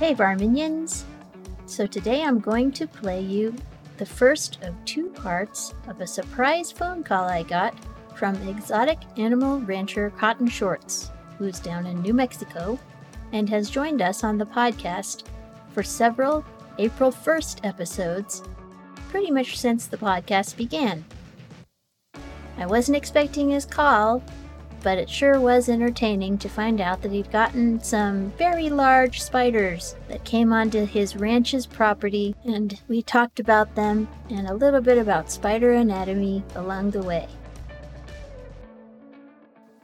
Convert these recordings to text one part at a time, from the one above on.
Hey, Varminions! So today I'm going to play you the first of two parts of a surprise phone call I got from exotic animal rancher Cotton Shorts, who's down in New Mexico and has joined us on the podcast for several April 1st episodes, pretty much since the podcast began. I wasn't expecting his call, but it sure was entertaining to find out that he'd gotten some very large spiders that came onto his ranch's property, and we talked about them and a little bit about spider anatomy along the way.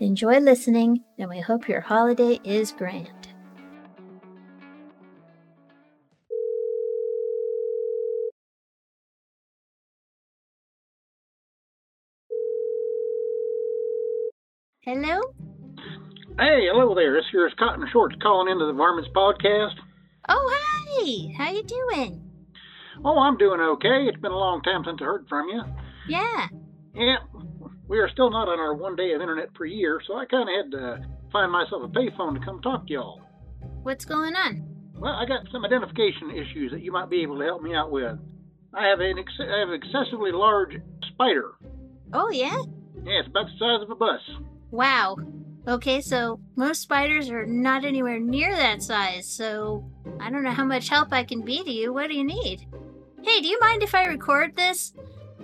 Enjoy listening, and we hope your holiday is grand. Hello? Hey, hello there. This here's Cotton Shorts calling into the Varmints podcast. Oh, hi! How you doing? Oh, I'm doing okay. It's been a long time since I heard from you. Yeah. Yeah, we are still not on our one day of internet per year, so I kind of had to find myself a payphone to come talk to y'all. What's going on? Well, I got some identification issues that you might be able to help me out with. I have an ex- I have an excessively large spider. Oh, yeah? Yeah, it's about the size of a bus. Wow. Okay, so most spiders are not anywhere near that size, so I don't know how much help I can be to you. What do you need? Hey, do you mind if I record this?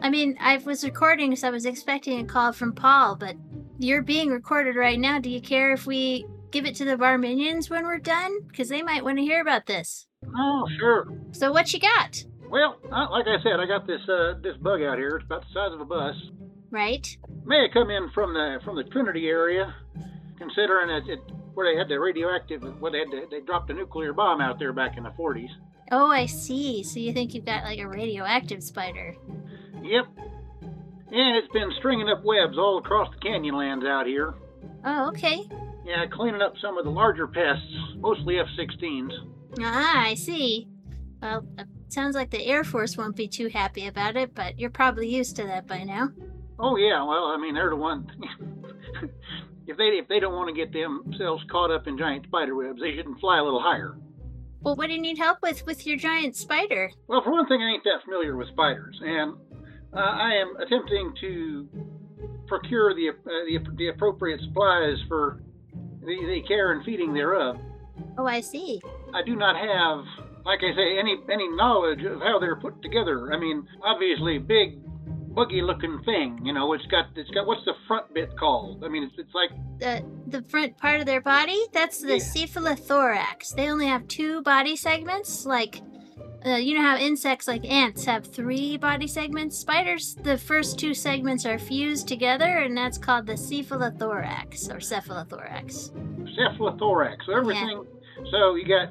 I mean, I was recording because I was expecting a call from Paul, but you're being recorded right now. Do you care if we give it to the Varminions when we're done? Because they might want to hear about this. Oh, sure. So, what you got? Well, like I said, I got this uh, this bug out here. It's about the size of a bus. Right? may have come in from the from the Trinity area, considering it, it where they had the radioactive, where they had the, they dropped a nuclear bomb out there back in the 40s. Oh, I see. So you think you've got like a radioactive spider? Yep. And it's been stringing up webs all across the canyonlands out here. Oh, okay. Yeah, cleaning up some of the larger pests, mostly F-16s. Ah, I see. Well, sounds like the Air Force won't be too happy about it, but you're probably used to that by now. Oh yeah, well, I mean they're the one. if they if they don't want to get themselves caught up in giant spider webs, they shouldn't fly a little higher. Well, what do you need help with with your giant spider? Well, for one thing, I ain't that familiar with spiders, and uh, I am attempting to procure the, uh, the the appropriate supplies for the, the care and feeding thereof. Oh, I see. I do not have, like I say, any any knowledge of how they're put together. I mean, obviously, big buggy looking thing. You know, it's got it's got what's the front bit called? I mean, it's it's like The the front part of their body? That's the Yeah. cephalothorax. They only have two body segments. Like, uh, you know how insects like ants have three body segments? Spiders, the first two segments are fused together, and that's called the cephalothorax or cephalothorax. cephalothorax. So everything. So you got.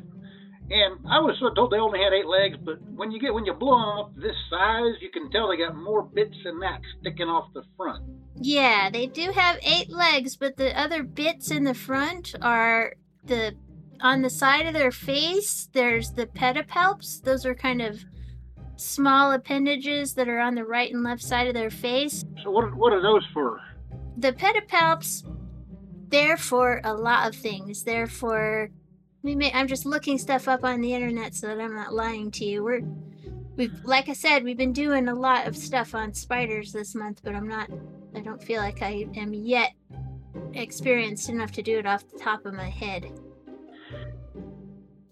And I was sort of told they only had eight legs, but when you get when you blow them up this size, you can tell they got more bits than that sticking off the front. Yeah, they do have eight legs, but the other bits in the front are the on the side of their face. There's the pedipalps. Those are kind of small appendages that are on the right and left side of their face. So what what are those for? The pedipalps, they're for a lot of things. They're for we may, I'm just looking stuff up on the internet so that I'm not lying to you. We're we've like I said, we've been doing a lot of stuff on spiders this month, but I'm not I don't feel like I am yet experienced enough to do it off the top of my head.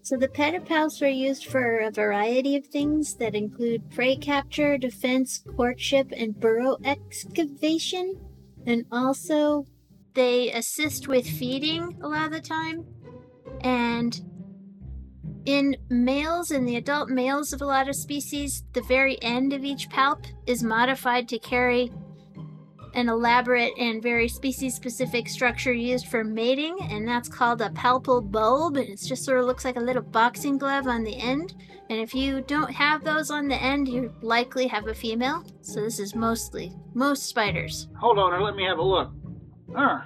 So the pedipalps are used for a variety of things that include prey capture, defense, courtship, and burrow excavation. And also, they assist with feeding a lot of the time. And in males, in the adult males of a lot of species, the very end of each palp is modified to carry an elaborate and very species specific structure used for mating, and that's called a palpal bulb. And it just sort of looks like a little boxing glove on the end. And if you don't have those on the end, you likely have a female. So this is mostly most spiders. Hold on, let me have a look. Huh.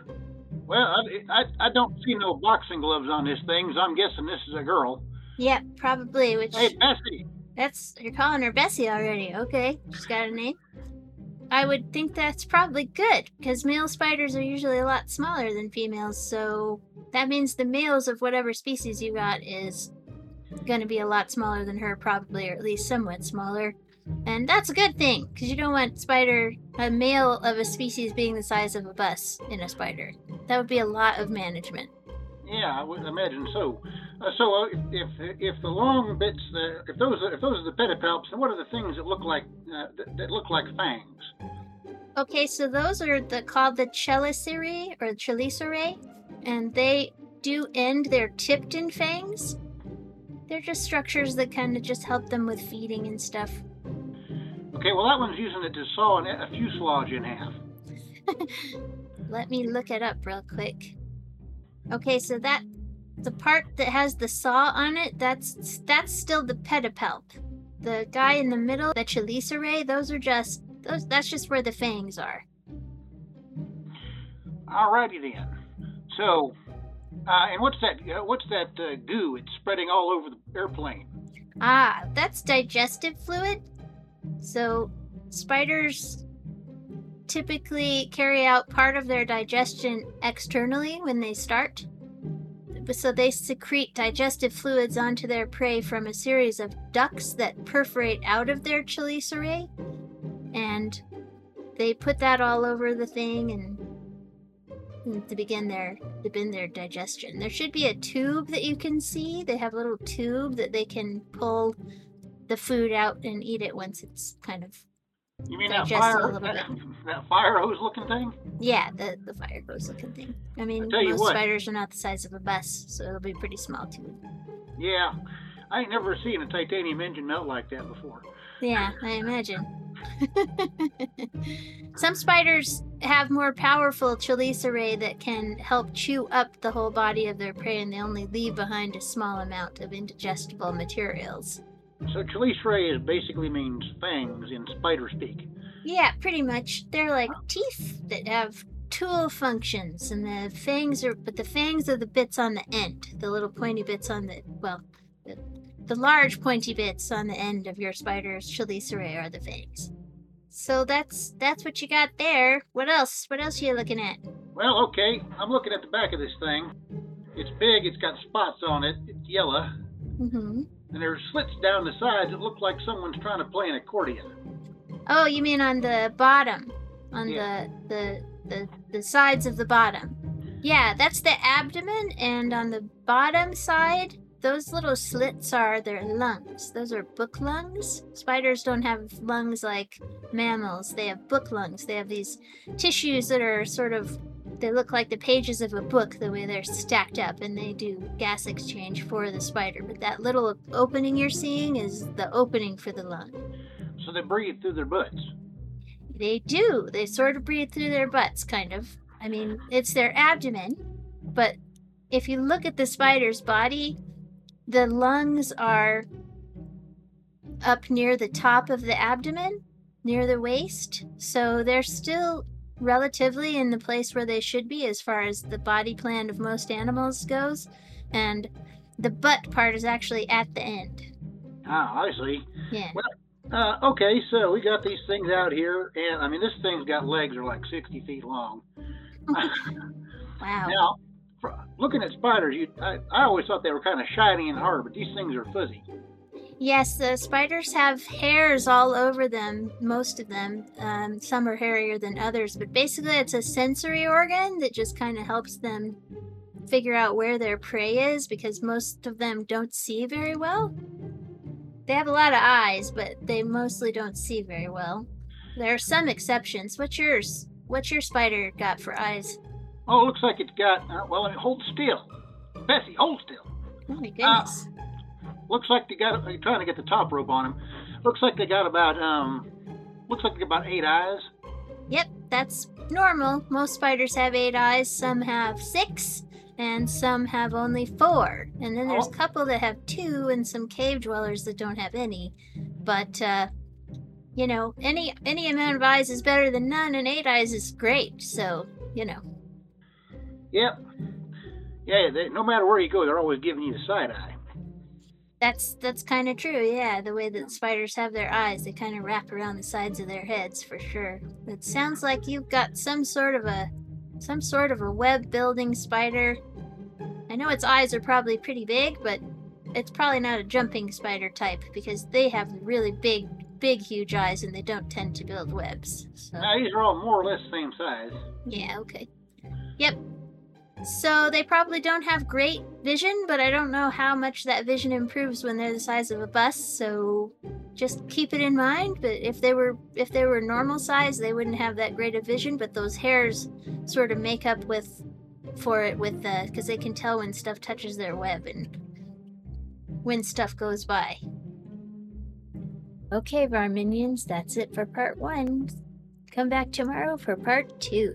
Well, I, I, I don't see no boxing gloves on this thing, so I'm guessing this is a girl. Yep, probably. Which Hey, Bessie. that's you're calling her Bessie already. Okay, she's got a name. I would think that's probably good because male spiders are usually a lot smaller than females, so that means the males of whatever species you got is going to be a lot smaller than her, probably, or at least somewhat smaller. And that's a good thing, because you don't want spider, a male of a species being the size of a bus in a spider. That would be a lot of management. Yeah, I would imagine so. Uh, so uh, if if the long bits, uh, if those if those are the pedipalps, then what are the things that look like uh, that, that, look like fangs? Okay, so those are the called the chelicerae or chelicerae, and they do end. They're tipped in fangs. They're just structures that kind of just help them with feeding and stuff. Okay, well that one's using it to saw a fuselage in half. Let me look it up real quick. Okay, so that the part that has the saw on it, that's that's still the pedipalp. The guy in the middle, the chelicerae, those are just those that's just where the fangs are. Alrighty then. So, uh, and what's that? Uh, what's that uh, goo? It's spreading all over the airplane. Ah, that's digestive fluid. So, spiders typically carry out part of their digestion externally when they start. So they secrete digestive fluids onto their prey from a series of ducts that perforate out of their chelicerae. And they put that all over the thing and to begin their to begin their digestion. There should be a tube that you can see. They have a little tube that they can pull the food out and eat it once it's kind of you mean that fire, that, that, fire hose looking thing? Yeah, the, the fire hose looking thing. I mean, I most spiders are not the size of a bus, so it'll be pretty small too. Yeah, I ain't never seen a titanium engine melt like that before. Yeah, I imagine. Some spiders have more powerful chelicerae that can help chew up the whole body of their prey, and they only leave behind a small amount of indigestible materials. So chelicerae is basically means fangs in spider speak. Yeah, pretty much. They're like teeth that have tool functions, and the fangs are, but the fangs are the bits on the end, the little pointy bits on the, well, the, the large pointy bits on the end of your spider's chelicerae are the fangs. So that's that's what you got there. What else? What else are you looking at? Well, okay, I'm looking at the back of this thing. It's big. It's got spots on it. It's yellow. Mm-hmm and there are slits down the sides that look like someone's trying to play an accordion. Oh, you mean on the bottom, on yeah. the, the the the sides of the bottom? Yeah, that's the abdomen, and on the bottom side, those little slits are their lungs. Those are book lungs. Spiders don't have lungs like mammals. They have book lungs. They have these tissues that are sort of they look like the pages of a book the way they're stacked up and they do gas exchange for the spider. But that little opening you're seeing is the opening for the lung. So they breathe through their butts. They do. They sort of breathe through their butts kind of. I mean it's their abdomen but if you look at the spider's body the lungs are up near the top of the abdomen near the waist. So they're still relatively in the place where they should be as far as the body plan of most animals goes, and the butt part is actually at the end. Ah, I see. Yeah. Well, uh, okay, so we got these things out here, and I mean, this thing's got legs that are like 60 feet long. wow. Now, looking at spiders, you, I, I always thought they were kind of shiny and hard, but these things are fuzzy. Yes, the spiders have hairs all over them, most of them. Um, some are hairier than others, but basically it's a sensory organ that just kind of helps them figure out where their prey is because most of them don't see very well. They have a lot of eyes, but they mostly don't see very well. There are some exceptions. What's yours? What's your spider got for eyes? Oh, it looks like it's got, uh, well, I mean, hold still. Bessie, hold still. Oh my goodness. Uh, Looks like they got trying to get the top rope on him. Looks like they got about um looks like they got about eight eyes. Yep, that's normal. Most spiders have eight eyes, some have six, and some have only four. And then there's oh. a couple that have two and some cave dwellers that don't have any. But uh you know, any any amount of eyes is better than none and eight eyes is great. So, you know. Yep. Yeah, they, no matter where you go, they're always giving you the side eye. That's that's kind of true. Yeah, the way that spiders have their eyes, they kind of wrap around the sides of their heads for sure. It sounds like you've got some sort of a some sort of a web building spider. I know its eyes are probably pretty big, but it's probably not a jumping spider type because they have really big, big, huge eyes and they don't tend to build webs. So. These are all more or less the same size. Yeah, okay. Yep. So they probably don't have great vision, but I don't know how much that vision improves when they're the size of a bus, so just keep it in mind. But if they were if they were normal size, they wouldn't have that great of vision, but those hairs sort of make up with for it with the because they can tell when stuff touches their web and when stuff goes by. Okay, Varminions, that's it for part one. Come back tomorrow for part two.